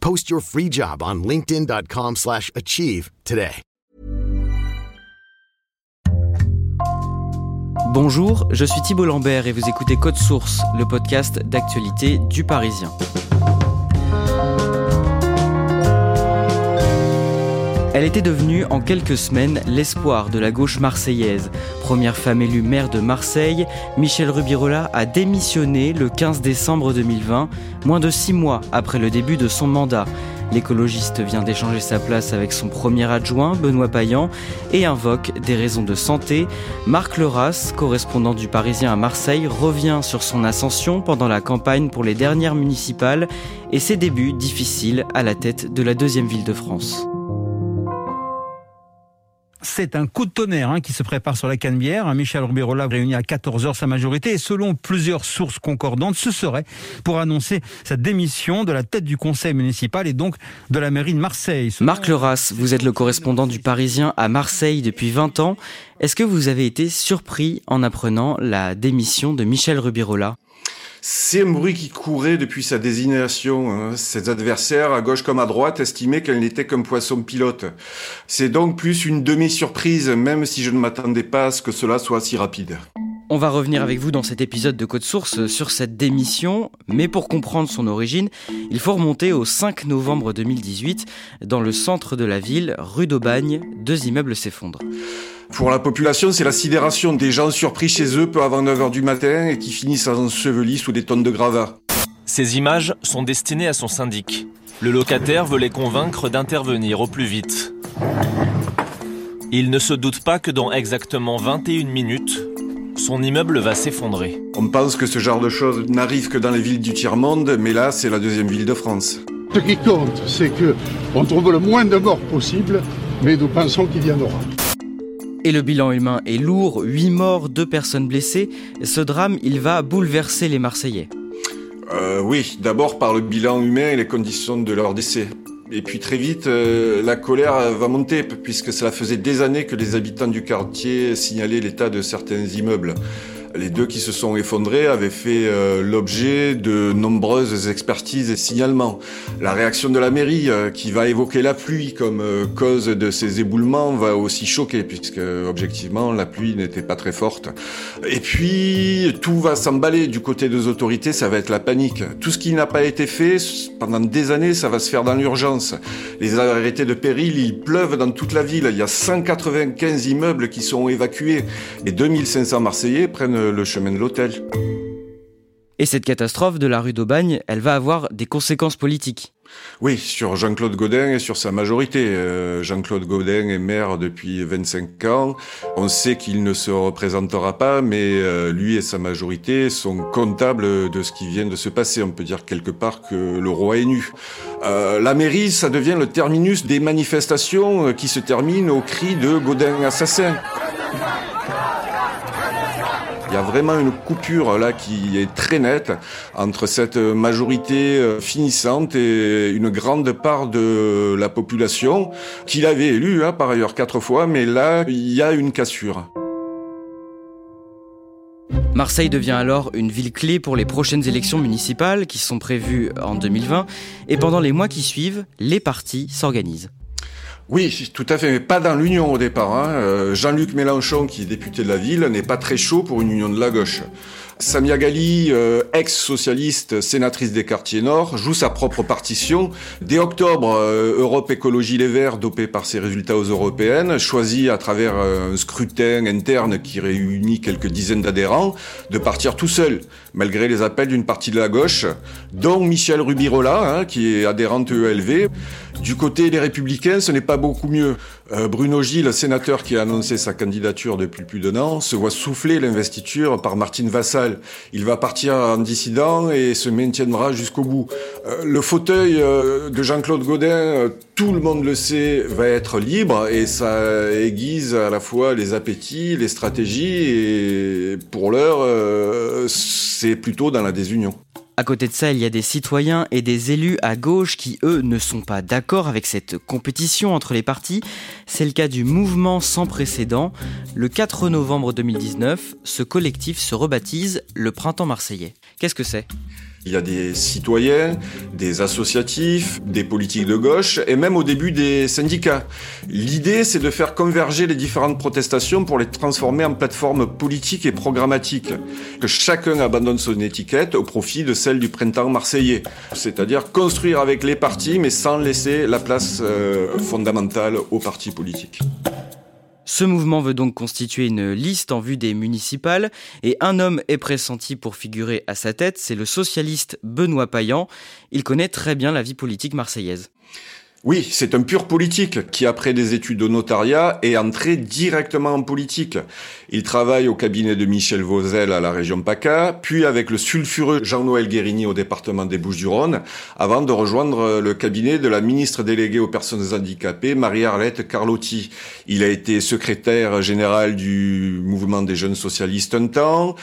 Post your free job on linkedin.com/achieve slash achieve today. Bonjour, je suis Thibault Lambert et vous écoutez Code Source, le podcast d'actualité du Parisien. Elle était devenue en quelques semaines l'espoir de la gauche marseillaise. Première femme élue maire de Marseille, Michel Rubirola a démissionné le 15 décembre 2020, moins de six mois après le début de son mandat. L'écologiste vient d'échanger sa place avec son premier adjoint, Benoît Payan, et invoque des raisons de santé. Marc Leras, correspondant du Parisien à Marseille, revient sur son ascension pendant la campagne pour les dernières municipales et ses débuts difficiles à la tête de la deuxième ville de France. C'est un coup de tonnerre hein, qui se prépare sur la Canebière. Michel Rubirola réunit à 14h sa majorité et selon plusieurs sources concordantes, ce serait pour annoncer sa démission de la tête du conseil municipal et donc de la mairie de Marseille. Marc Leras, vous êtes le correspondant du Parisien à Marseille depuis 20 ans. Est-ce que vous avez été surpris en apprenant la démission de Michel Rubirola bruit qui courait depuis sa désignation. Hein. Ses adversaires, à gauche comme à droite, estimaient qu'elle n'était qu'un poisson pilote. C'est donc plus une demi-surprise, même si je ne m'attendais pas à ce que cela soit si rapide. On va revenir avec vous dans cet épisode de Code Source sur cette démission, mais pour comprendre son origine, il faut remonter au 5 novembre 2018. Dans le centre de la ville, rue d'Aubagne, deux immeubles s'effondrent. Pour la population, c'est la sidération des gens surpris chez eux peu avant 9h du matin et qui finissent ensevelis sous des tonnes de gravats. Ces images sont destinées à son syndic. Le locataire veut les convaincre d'intervenir au plus vite. Il ne se doute pas que dans exactement 21 minutes, son immeuble va s'effondrer. On pense que ce genre de choses n'arrive que dans les villes du tiers-monde, mais là, c'est la deuxième ville de France. Ce qui compte, c'est que on trouve le moins de morts possible, mais nous pensons qu'il y en aura. Et le bilan humain est lourd, 8 morts, 2 personnes blessées. Ce drame, il va bouleverser les Marseillais. Euh, oui, d'abord par le bilan humain et les conditions de leur décès. Et puis très vite, euh, la colère va monter, puisque cela faisait des années que les habitants du quartier signalaient l'état de certains immeubles. Les deux qui se sont effondrés avaient fait euh, l'objet de nombreuses expertises et signalements. La réaction de la mairie, euh, qui va évoquer la pluie comme euh, cause de ces éboulements, va aussi choquer, puisque objectivement la pluie n'était pas très forte. Et puis tout va s'emballer du côté des autorités, ça va être la panique. Tout ce qui n'a pas été fait pendant des années, ça va se faire dans l'urgence. Les arrêtés de péril, ils pleuvent dans toute la ville. Il y a 195 immeubles qui sont évacués et 2500 Marseillais prennent le chemin de l'hôtel. Et cette catastrophe de la rue d'Aubagne, elle va avoir des conséquences politiques. Oui, sur Jean-Claude Godin et sur sa majorité. Euh, Jean-Claude Godin est maire depuis 25 ans. On sait qu'il ne se représentera pas, mais euh, lui et sa majorité sont comptables de ce qui vient de se passer. On peut dire quelque part que le roi est nu. Euh, la mairie, ça devient le terminus des manifestations qui se terminent au cri de Godin assassin. Il y a vraiment une coupure là qui est très nette entre cette majorité euh, finissante et une grande part de la population qui l'avait élu hein, par ailleurs quatre fois, mais là il y a une cassure. Marseille devient alors une ville clé pour les prochaines élections municipales qui sont prévues en 2020 et pendant les mois qui suivent, les partis s'organisent. Oui, tout à fait, mais pas dans l'union au départ. Hein. Euh, Jean-Luc Mélenchon, qui est député de la ville, n'est pas très chaud pour une union de la gauche. Samia Gali, euh, ex-socialiste, sénatrice des quartiers nord, joue sa propre partition. Dès octobre, euh, Europe Écologie Les Verts, dopé par ses résultats aux européennes, choisit à travers euh, un scrutin interne qui réunit quelques dizaines d'adhérents, de partir tout seul, malgré les appels d'une partie de la gauche, dont Michel Rubirola, hein, qui est adhérente ELV. Du côté des Républicains, ce n'est pas beaucoup mieux. Bruno Gilles, sénateur qui a annoncé sa candidature depuis plus d'un an, se voit souffler l'investiture par Martine Vassal il va partir en dissident et se maintiendra jusqu'au bout. Euh, le fauteuil euh, de Jean-Claude Godin, euh, tout le monde le sait, va être libre et ça aiguise à la fois les appétits, les stratégies et pour l'heure, c'est plutôt dans la désunion. À côté de ça, il y a des citoyens et des élus à gauche qui, eux, ne sont pas d'accord avec cette compétition entre les partis. C'est le cas du mouvement sans précédent. Le 4 novembre 2019, ce collectif se rebaptise le Printemps marseillais. Qu'est-ce que c'est? Il y a des citoyens, des associatifs, des politiques de gauche et même au début des syndicats. L'idée, c'est de faire converger les différentes protestations pour les transformer en plateformes politiques et programmatiques. Que chacun abandonne son étiquette au profit de celle du printemps marseillais. C'est-à-dire construire avec les partis mais sans laisser la place euh, fondamentale aux partis politiques. Ce mouvement veut donc constituer une liste en vue des municipales et un homme est pressenti pour figurer à sa tête, c'est le socialiste Benoît Payan. Il connaît très bien la vie politique marseillaise. Oui, c'est un pur politique qui, après des études de notariat, est entré directement en politique. Il travaille au cabinet de Michel Vauzel à la région PACA, puis avec le sulfureux Jean-Noël Guérigny au département des Bouches-du-Rhône, avant de rejoindre le cabinet de la ministre déléguée aux personnes handicapées, Marie-Arlette Carlotti. Il a été secrétaire général du mouvement des jeunes socialistes un temps.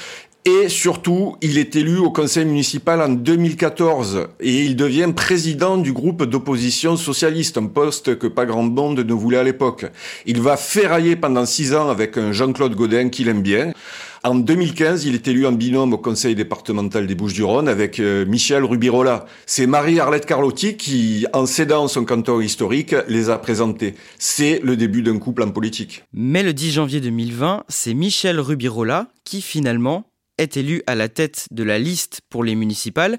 Et surtout, il est élu au conseil municipal en 2014 et il devient président du groupe d'opposition socialiste, un poste que pas grand monde ne voulait à l'époque. Il va ferrailler pendant six ans avec un Jean-Claude Godin qu'il aime bien. En 2015, il est élu en binôme au conseil départemental des Bouches-du-Rhône avec euh, Michel Rubirola. C'est Marie-Arlette Carlotti qui, en cédant son canton historique, les a présentés. C'est le début d'un couple en politique. Mais le 10 janvier 2020, c'est Michel Rubirola qui finalement est élue à la tête de la liste pour les municipales.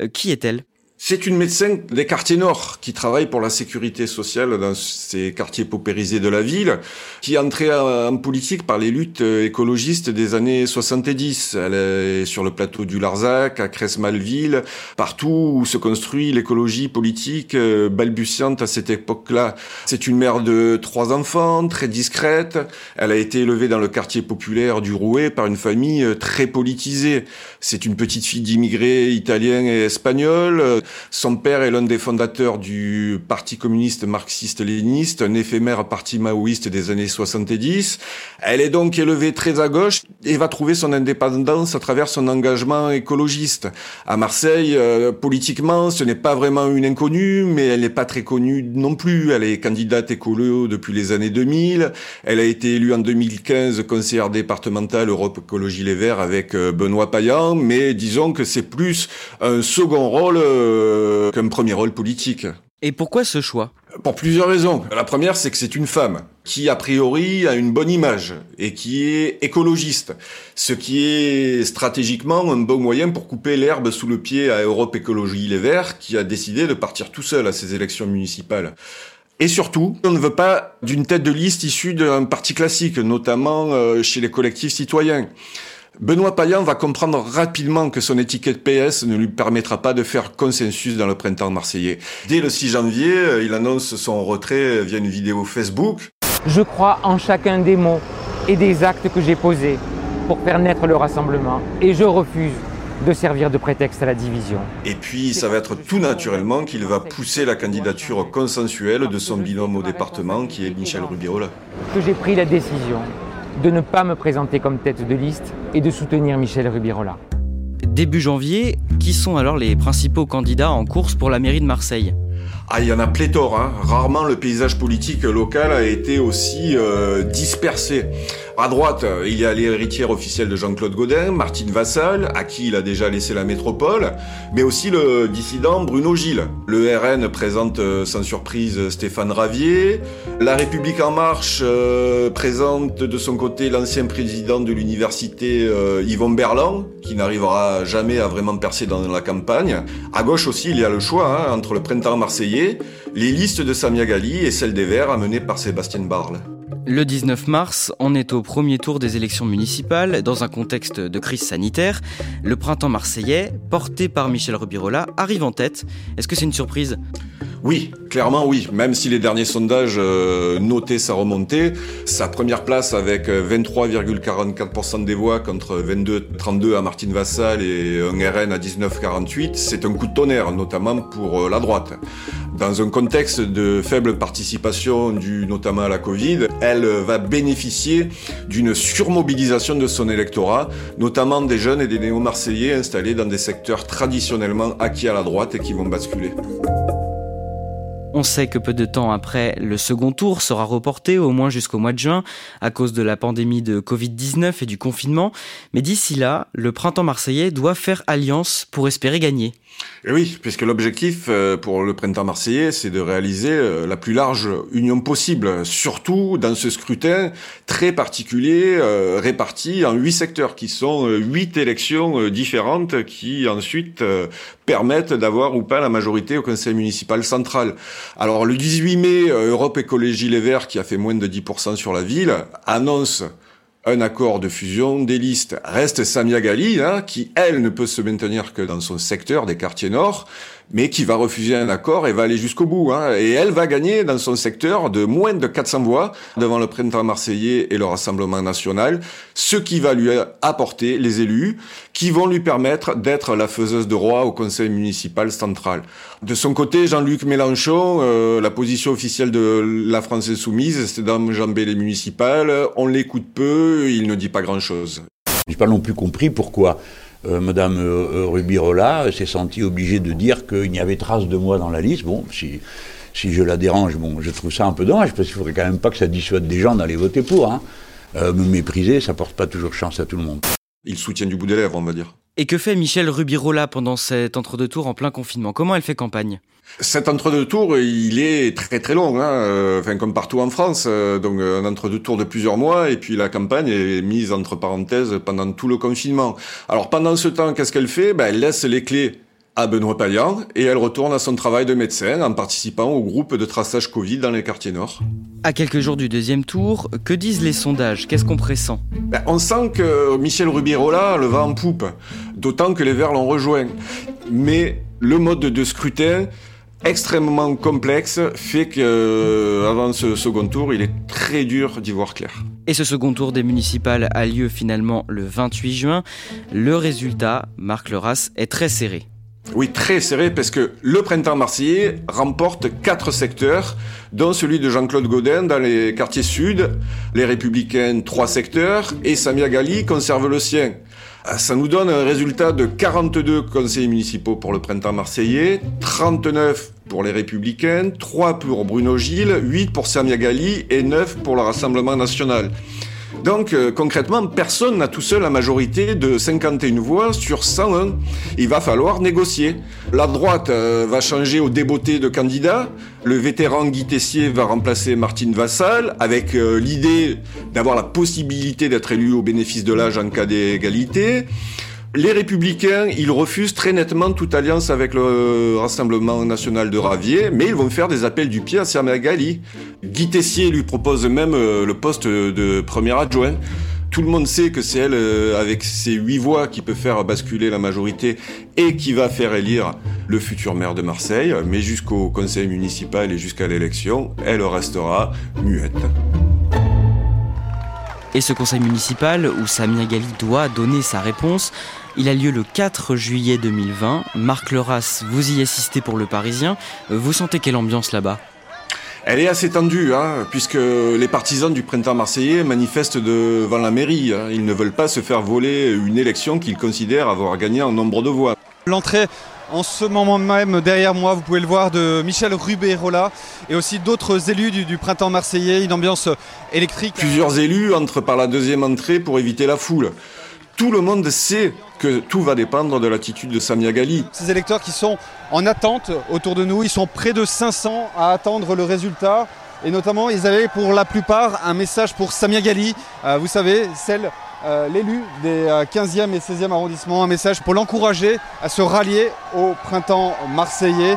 Euh, qui est-elle? C'est une médecin des quartiers nord qui travaille pour la sécurité sociale dans ces quartiers paupérisés de la ville, qui est entrée en politique par les luttes écologistes des années 70. Elle est sur le plateau du Larzac, à Cresmalville, partout où se construit l'écologie politique euh, balbutiante à cette époque-là. C'est une mère de trois enfants, très discrète. Elle a été élevée dans le quartier populaire du Rouet par une famille euh, très politisée. C'est une petite fille d'immigrés italiens et espagnols son père est l'un des fondateurs du Parti communiste marxiste-léniniste, un éphémère parti maoïste des années 70. Elle est donc élevée très à gauche et va trouver son indépendance à travers son engagement écologiste. À Marseille, euh, politiquement, ce n'est pas vraiment une inconnue, mais elle n'est pas très connue non plus. Elle est candidate écolo depuis les années 2000. Elle a été élue en 2015 conseillère départementale Europe Écologie Les Verts avec euh, Benoît Payan, mais disons que c'est plus un second rôle euh, comme premier rôle politique. Et pourquoi ce choix? Pour plusieurs raisons. La première, c'est que c'est une femme qui, a priori, a une bonne image et qui est écologiste, ce qui est stratégiquement un bon moyen pour couper l'herbe sous le pied à Europe Écologie Les Verts, qui a décidé de partir tout seul à ces élections municipales. Et surtout, on ne veut pas d'une tête de liste issue d'un parti classique, notamment euh, chez les collectifs citoyens. Benoît Payan va comprendre rapidement que son étiquette PS ne lui permettra pas de faire consensus dans le printemps marseillais. Dès le 6 janvier, euh, il annonce son retrait via une vidéo Facebook. Je crois en chacun des mots et des actes que j'ai posés pour faire naître le rassemblement et je refuse de servir de prétexte à la division. Et puis, ça va être tout naturellement qu'il va pousser la candidature consensuelle de son binôme au département, qui est Michel Rubirola. Que j'ai pris la décision de ne pas me présenter comme tête de liste et de soutenir Michel Rubirola. Début janvier, qui sont alors les principaux candidats en course pour la mairie de Marseille? Ah, il y en a pléthore. Hein. Rarement le paysage politique local a été aussi euh, dispersé. À droite, il y a l'héritière officielle de Jean-Claude Godin, Martine Vassal, à qui il a déjà laissé la métropole, mais aussi le dissident Bruno Gilles. Le RN présente euh, sans surprise Stéphane Ravier. La République en marche euh, présente de son côté l'ancien président de l'université euh, Yvon Berland, qui n'arrivera jamais à vraiment percer dans la campagne. À gauche aussi, il y a le choix hein, entre le printemps marseillais, les listes de Samia Gali et celles des Verts amenées par Sébastien Barle. Le 19 mars, on est au premier tour des élections municipales dans un contexte de crise sanitaire. Le printemps marseillais, porté par Michel Rubirola, arrive en tête. Est-ce que c'est une surprise? Oui, clairement oui. Même si les derniers sondages euh, notaient sa remontée, sa première place avec 23,44% euh, des voix contre 22,32 à Martine Vassal et un RN à 19,48, c'est un coup de tonnerre, notamment pour euh, la droite. Dans un contexte de faible participation due notamment à la Covid, elle va bénéficier d'une surmobilisation de son électorat, notamment des jeunes et des néo-marseillais installés dans des secteurs traditionnellement acquis à la droite et qui vont basculer. On sait que peu de temps après, le second tour sera reporté au moins jusqu'au mois de juin à cause de la pandémie de Covid-19 et du confinement. Mais d'ici là, le printemps marseillais doit faire alliance pour espérer gagner. Et oui, puisque l'objectif euh, pour le printemps marseillais, c'est de réaliser euh, la plus large union possible, surtout dans ce scrutin très particulier, euh, réparti en huit secteurs, qui sont huit élections différentes, qui ensuite permettent d'avoir ou pas la majorité au conseil municipal central. Alors le 18 mai, Europe Écologie Les Verts, qui a fait moins de 10% sur la ville, annonce un accord de fusion des listes. Reste Samia Gali, hein, qui, elle, ne peut se maintenir que dans son secteur des quartiers nord, mais qui va refuser un accord et va aller jusqu'au bout. Hein. Et elle va gagner dans son secteur de moins de 400 voix devant le printemps marseillais et le Rassemblement national, ce qui va lui apporter les élus qui vont lui permettre d'être la faiseuse de roi au conseil municipal central. De son côté, Jean-Luc Mélenchon, euh, la position officielle de la France insoumise, c'est d'enjamber les municipales. On l'écoute peu, il ne dit pas grand-chose. Je n'ai pas non plus compris pourquoi euh, Madame euh, Rubirola s'est sentie obligée de dire qu'il n'y avait trace de moi dans la liste. Bon, si, si je la dérange, bon, je trouve ça un peu dommage, parce qu'il ne faudrait quand même pas que ça dissuade des gens d'aller voter pour. Hein. Euh, me mépriser, ça porte pas toujours chance à tout le monde. Il soutient du bout des lèvres, on va dire. Et que fait Michel Rubirola pendant cet entre-deux-tours en plein confinement? Comment elle fait campagne? Cet entre-deux-tours, il est très très long, hein, euh, enfin comme partout en France, euh, donc un entre-deux-tours de plusieurs mois, et puis la campagne est mise entre parenthèses pendant tout le confinement. Alors pendant ce temps, qu'est-ce qu'elle fait? Ben, Elle laisse les clés à Benoît Payan et elle retourne à son travail de médecin en participant au groupe de traçage Covid dans les quartiers nord. À quelques jours du deuxième tour, que disent les sondages? Qu'est-ce qu'on pressent? Ben, On sent que Michel Rubirola le va en poupe, d'autant que les Verts l'ont rejoint. Mais le mode de scrutin extrêmement complexe fait que euh, avant ce second tour, il est très dur d'y voir clair. Et ce second tour des municipales a lieu finalement le 28 juin. Le résultat, Marc Leras, est très serré. Oui, très serré, parce que le printemps marseillais remporte quatre secteurs, dont celui de Jean-Claude Godin dans les quartiers sud, les républicains trois secteurs, et Samia Gali conserve le sien. Ah, ça nous donne un résultat de 42 conseillers municipaux pour le printemps marseillais, 39 pour les Républicains, 3 pour Bruno Gilles, 8 pour Samia Gali et 9 pour le Rassemblement national. Donc euh, concrètement, personne n'a tout seul la majorité de 51 voix sur 101. Il va falloir négocier. La droite euh, va changer au débeauté de candidats. Le vétéran Guy Tessier va remplacer Martine Vassal avec euh, l'idée d'avoir la possibilité d'être élu au bénéfice de l'âge en cas d'égalité. Les républicains, ils refusent très nettement toute alliance avec le Rassemblement national de Ravier, mais ils vont faire des appels du pied à Samia Gali. Guy Tessier lui propose même euh, le poste de premier adjoint. Tout le monde sait que c'est elle, euh, avec ses huit voix, qui peut faire basculer la majorité et qui va faire élire le futur maire de Marseille. Mais jusqu'au conseil municipal et jusqu'à l'élection, elle restera muette. Et ce conseil municipal, où Samia Gali doit donner sa réponse, il a lieu le 4 juillet 2020. Marc Leras, vous y assistez pour le Parisien. Vous sentez quelle ambiance là-bas? Elle est assez tendue, hein, puisque les partisans du printemps marseillais manifestent devant la mairie. Hein. Ils ne veulent pas se faire voler une élection qu'ils considèrent avoir gagné en nombre de voix. L'entrée en ce moment même derrière moi, vous pouvez le voir, de Michel Ruberola et aussi d'autres élus du, printemps marseillais, une ambiance électrique. Plusieurs élus entrent par la deuxième entrée pour éviter la foule. Tout le monde sait que tout va dépendre de l'attitude de Samia Gali. Ces électeurs qui sont en attente autour de nous, ils sont près de 500 à attendre le résultat. Et notamment, ils avaient pour la plupart un message pour Samia Gali, euh, vous savez, celle euh, l'élu des 15e euh, et 16e arrondissements, un message pour l'encourager à se rallier au printemps marseillais.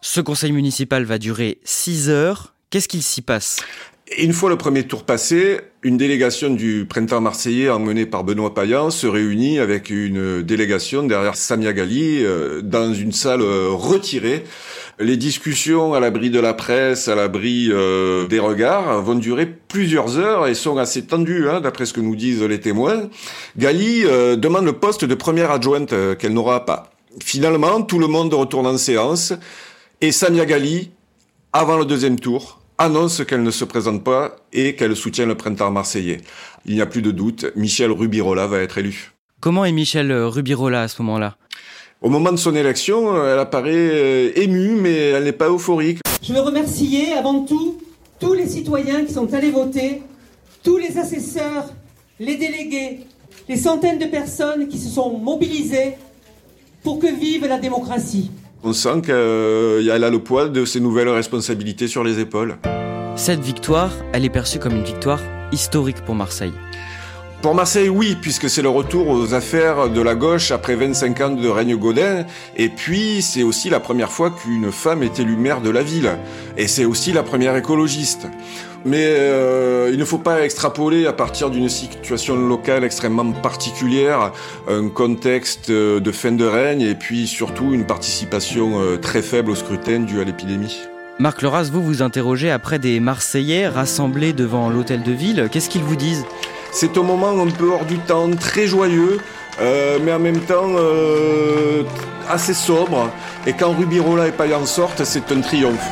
Ce conseil municipal va durer 6 heures. Qu'est-ce qu'il s'y passe? Une fois le premier tour passé, une délégation du printemps marseillais emmenée par Benoît Payan se réunit avec une délégation derrière Samia Gali euh, dans une salle retirée. Les discussions à l'abri de la presse, à l'abri des regards, vont durer plusieurs heures et sont assez tendues, hein, d'après ce que nous disent les témoins. Gali euh, demande le poste de première adjointe euh, qu'elle n'aura pas. Finalement, tout le monde retourne en séance et Samia Gali, avant le deuxième tour, annonce qu'elle ne se présente pas et qu'elle soutient le printemps marseillais. Il n'y a plus de doute, Michel Rubirola va être élu. Comment est Michel Rubirola à ce moment-là? Au moment de son élection, elle apparaît émue, mais elle n'est pas euphorique. Je veux remercier avant tout tous les citoyens qui sont allés voter, tous les assesseurs, les délégués, les centaines de personnes qui se sont mobilisées pour que vive la démocratie. On sent qu'elle a le poids de ses nouvelles responsabilités sur les épaules. Cette victoire, elle est perçue comme une victoire historique pour Marseille. Pour Marseille, oui, puisque c'est le retour aux affaires de la gauche après 25 ans de règne Godin. Et puis, c'est aussi la première fois qu'une femme est élue maire de la ville. Et c'est aussi la première écologiste. Mais euh, il ne faut pas extrapoler à partir d'une situation locale extrêmement particulière, un contexte de fin de règne et puis surtout une participation euh, très faible au scrutin dû à l'épidémie. Marc Leras, vous vous interrogez après des Marseillais rassemblés devant l'hôtel de ville. Qu'est-ce qu'ils vous disent? C'est un moment un peu hors du temps, très joyeux, euh, mais en même temps euh, assez sobre. Et quand Rubirola et Payan sortent, c'est un triomphe.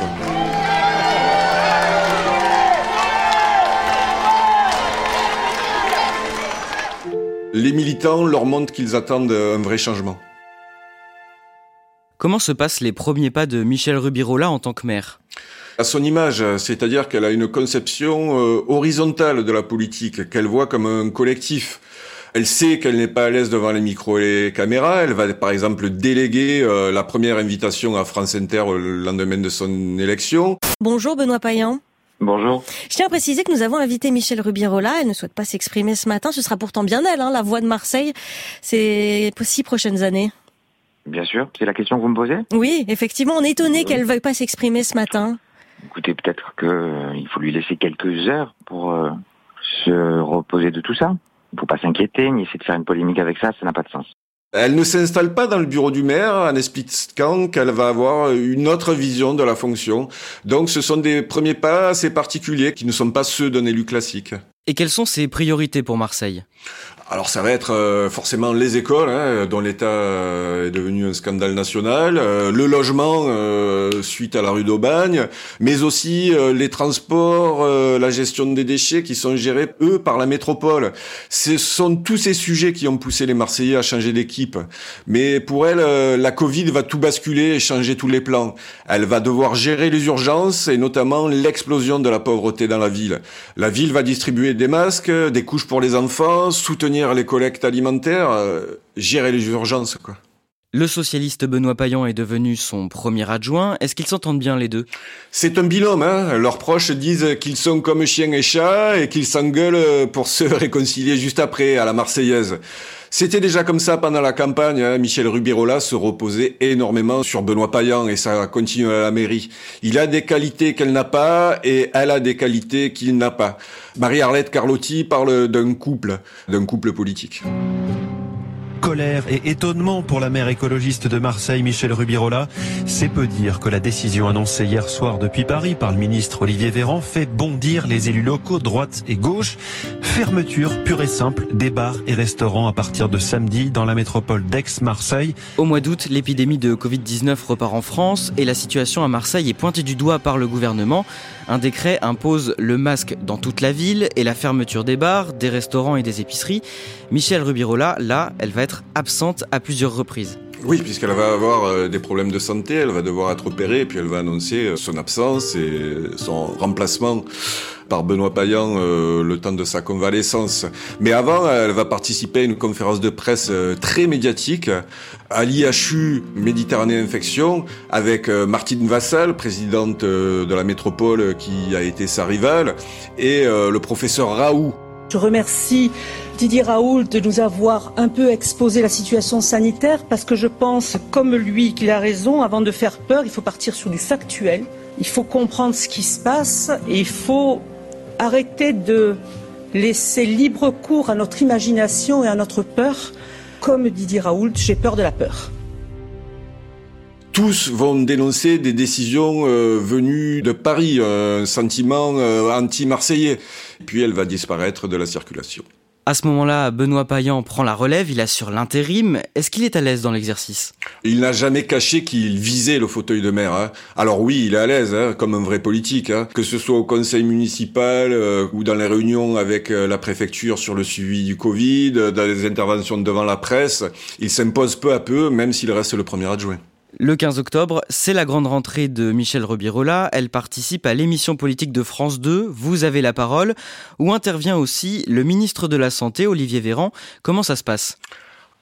Les militants leur montrent qu'ils attendent un vrai changement. Comment se passent les premiers pas de Michel Rubirola en tant que maire? À son image, c'est-à-dire qu'elle a une conception euh, horizontale de la politique, qu'elle voit comme un collectif. Elle sait qu'elle n'est pas à l'aise devant les micros et les caméras. Elle va par exemple déléguer euh, la première invitation à France Inter le lendemain de son élection. Bonjour Benoît Payan. Bonjour. Je tiens à préciser que nous avons invité Michel Rubirola. Elle ne souhaite pas s'exprimer ce matin. Ce sera pourtant bien elle, hein, la voix de Marseille, ces six prochaines années. Bien sûr. C'est la question que vous me posez? Oui, effectivement. On est étonné qu'elle ne veuille pas s'exprimer ce matin. Écoutez, peut-être qu'il euh, faut lui laisser quelques heures pour euh, se reposer de tout ça. Il ne faut pas s'inquiéter, ni essayer de faire une polémique avec ça, ça n'a pas de sens. Elle ne s'installe pas dans le bureau du maire en expliquant qu'elle va avoir une autre vision de la fonction. Donc ce sont des premiers pas assez particuliers qui ne sont pas ceux d'un élu classique. Et quelles sont ses priorités pour Marseille? Alors ça va être euh, forcément les écoles, hein, dont l'État euh, est devenu un scandale national, euh, le logement suite à la rue d'Aubagne, mais aussi les transports, la gestion des déchets qui sont gérés, eux, par la métropole. Ce sont tous ces sujets qui ont poussé les Marseillais à changer d'équipe. Mais pour elle, la Covid va tout basculer et changer tous les plans. Elle va devoir gérer les urgences et notamment l'explosion de la pauvreté dans la ville. La ville va distribuer des masques, des couches pour les enfants, soutenir les collectes alimentaires, euh, gérer les urgences. Quoi. Le socialiste Benoît Payan est devenu son premier adjoint. Est-ce qu'ils s'entendent bien les deux? C'est un binôme. Hein Leurs proches disent qu'ils sont comme chien et chat et qu'ils s'engueulent pour se réconcilier juste après, à la Marseillaise. C'était déjà comme ça pendant la campagne. Hein. Michel Rubirola se reposait énormément sur Benoît Payan et ça continue à la mairie. Il a des qualités qu'elle n'a pas et elle a des qualités qu'il n'a pas. Marie-Arlette Carlotti parle d'un couple, d'un couple politique. Colère et étonnement pour la maire écologiste de Marseille, Michel Rubirola. C'est peu dire que la décision annoncée hier soir depuis Paris par le ministre Olivier Véran fait bondir les élus locaux droite et gauche. Fermeture pure et simple des bars et restaurants à partir de samedi dans la métropole d'Aix-Marseille. Au mois d'août, l'épidémie de Covid-19 repart en France et la situation à Marseille est pointée du doigt par le gouvernement. Un décret impose le masque dans toute la ville et la fermeture des bars, des restaurants et des épiceries. Michel Rubirola, là, elle va être absente à plusieurs reprises. Oui, puisqu'elle va avoir euh, des problèmes de santé, elle va devoir être opérée, puis elle va annoncer euh, son absence et son remplacement par Benoît Payan euh, le temps de sa convalescence. Mais avant, elle va participer à une conférence de presse très médiatique à l'IHU Méditerranée Infection avec Martine Vassal, présidente de la métropole qui a été sa rivale, et le professeur Raoult. Je remercie Didier Raoult de nous avoir un peu exposé la situation sanitaire parce que je pense, comme lui, qu'il a raison. Avant de faire peur, il faut partir sur du factuel. Il faut comprendre ce qui se passe et il faut arrêter de laisser libre cours à notre imagination et à notre peur. Comme Didier Raoult, j'ai peur de la peur tous vont dénoncer des décisions euh, venues de Paris, un sentiment euh, anti-marseillais. Puis elle va disparaître de la circulation. À ce moment-là, Benoît Payan prend la relève, il assure l'intérim. Est-ce qu'il est à l'aise dans l'exercice? Il n'a jamais caché qu'il visait le fauteuil de maire. Hein. Alors oui, il est à l'aise, hein, comme un vrai politique. Hein. Que ce soit au conseil municipal euh, ou dans les réunions avec euh, la préfecture sur le suivi du Covid, dans les interventions devant la presse, il s'impose peu à peu, même s'il reste le premier adjoint. Le 15 octobre, c'est la grande rentrée de Michel Rubirola. Elle participe à l'émission politique de France 2, Vous avez la parole, où intervient aussi le ministre de la Santé, Olivier Véran. Comment ça se passe?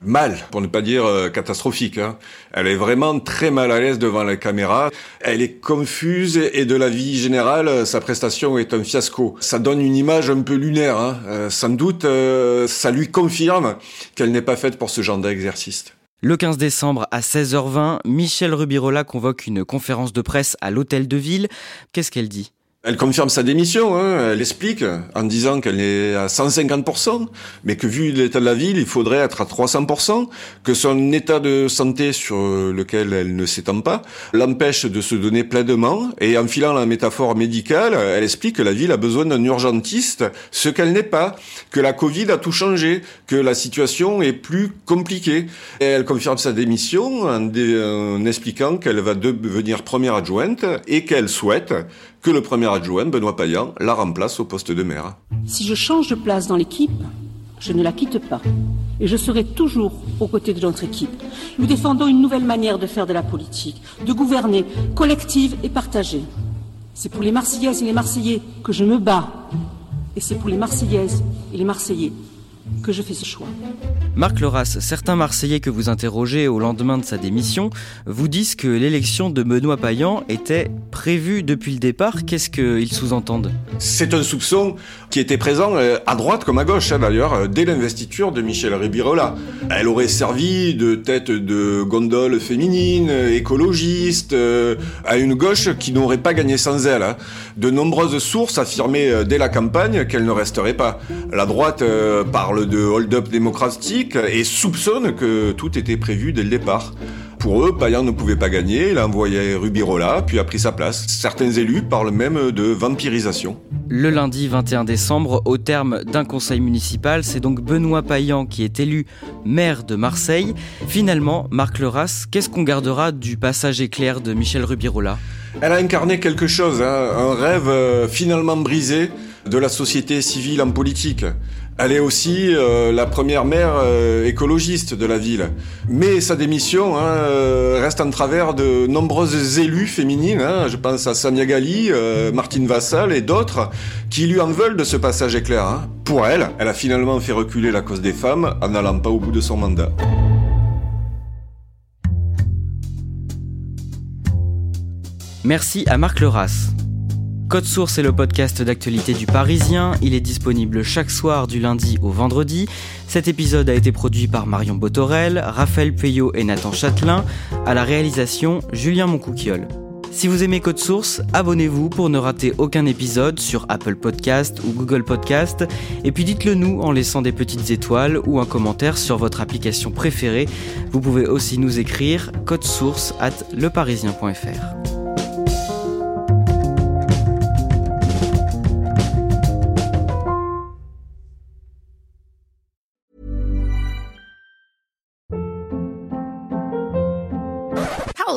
Mal, pour ne pas dire euh, catastrophique. Hein. Elle est vraiment très mal à l'aise devant la caméra. Elle est confuse et de la vie générale, sa prestation est un fiasco. Ça donne une image un peu lunaire. Hein. Euh, sans doute, euh, ça lui confirme qu'elle n'est pas faite pour ce genre d'exercice. Le 15 décembre à 16h20, Michel Rubirola convoque une conférence de presse à l'hôtel de ville. Qu'est-ce qu'elle dit? Elle confirme sa démission, hein. elle explique en disant qu'elle est à 150%, mais que vu l'état de la ville, il faudrait être à 300%, que son état de santé sur lequel elle ne s'étend pas l'empêche de se donner pleinement, et en filant la métaphore médicale, elle explique que la ville a besoin d'un urgentiste, ce qu'elle n'est pas, que la Covid a tout changé, que la situation est plus compliquée. Elle confirme sa démission en expliquant qu'elle va devenir première adjointe et qu'elle souhaite que le premier adjoint, Benoît Payan, la remplace au poste de maire. Si je change de place dans l'équipe, je ne la quitte pas. Et je serai toujours aux côtés de notre équipe. Nous défendons une nouvelle manière de faire de la politique, de gouverner, collective et partagée. C'est pour les Marseillaises et les Marseillais que je me bats. Et c'est pour les Marseillaises et les Marseillais que je fais ce choix. Marc Loras, certains Marseillais que vous interrogez au lendemain de sa démission vous disent que l'élection de Benoît Payan était prévue depuis le départ. Qu'est-ce qu'ils sous-entendent? C'est un soupçon qui était présent euh, à droite comme à gauche, hein, d'ailleurs, euh, dès l'investiture de Michel Ribirola. Elle aurait servi de tête de gondole féminine, écologiste, euh, à une gauche qui n'aurait pas gagné sans elle. Hein. De nombreuses sources affirmaient dès la campagne qu'elle ne resterait pas. La droite parle de hold-up démocratique, et soupçonne que tout était prévu dès le départ. Pour eux, Payan ne pouvait pas gagner, il a envoyé Rubirola, puis a pris sa place. Certains élus parlent même de vampirisation. Le lundi 21 décembre, au terme d'un conseil municipal, c'est donc Benoît Payan qui est élu maire de Marseille. Finalement, Marc Leras, qu'est-ce qu'on gardera du passage éclair de Michel Rubirola? Elle a incarné quelque chose, hein, un rêve euh, finalement brisé de la société civile en politique. Elle est aussi euh, la première maire euh, écologiste de la ville. Mais sa démission hein, euh, reste en travers de nombreuses élus féminines. Hein. je pense à Samia Gali, Martine Vassal et d'autres qui lui en veulent de ce passage éclair. Hein. Pour elle, elle a finalement fait reculer la cause des femmes en n'allant pas au bout de son mandat. Merci à Marc Leras. Code Source est le podcast d'actualité du Parisien. Il est disponible chaque soir du lundi au vendredi. Cet épisode a été produit par Marion Botorel, Raphaël Peyot et Nathan Châtelain. À la réalisation, Julien Moncouquiole. Si vous aimez Code Source, abonnez-vous pour ne rater aucun épisode sur Apple Podcast ou Google Podcast. Et puis dites-le nous en laissant des petites étoiles ou un commentaire sur votre application préférée. Vous pouvez aussi nous écrire source at leparisien.fr.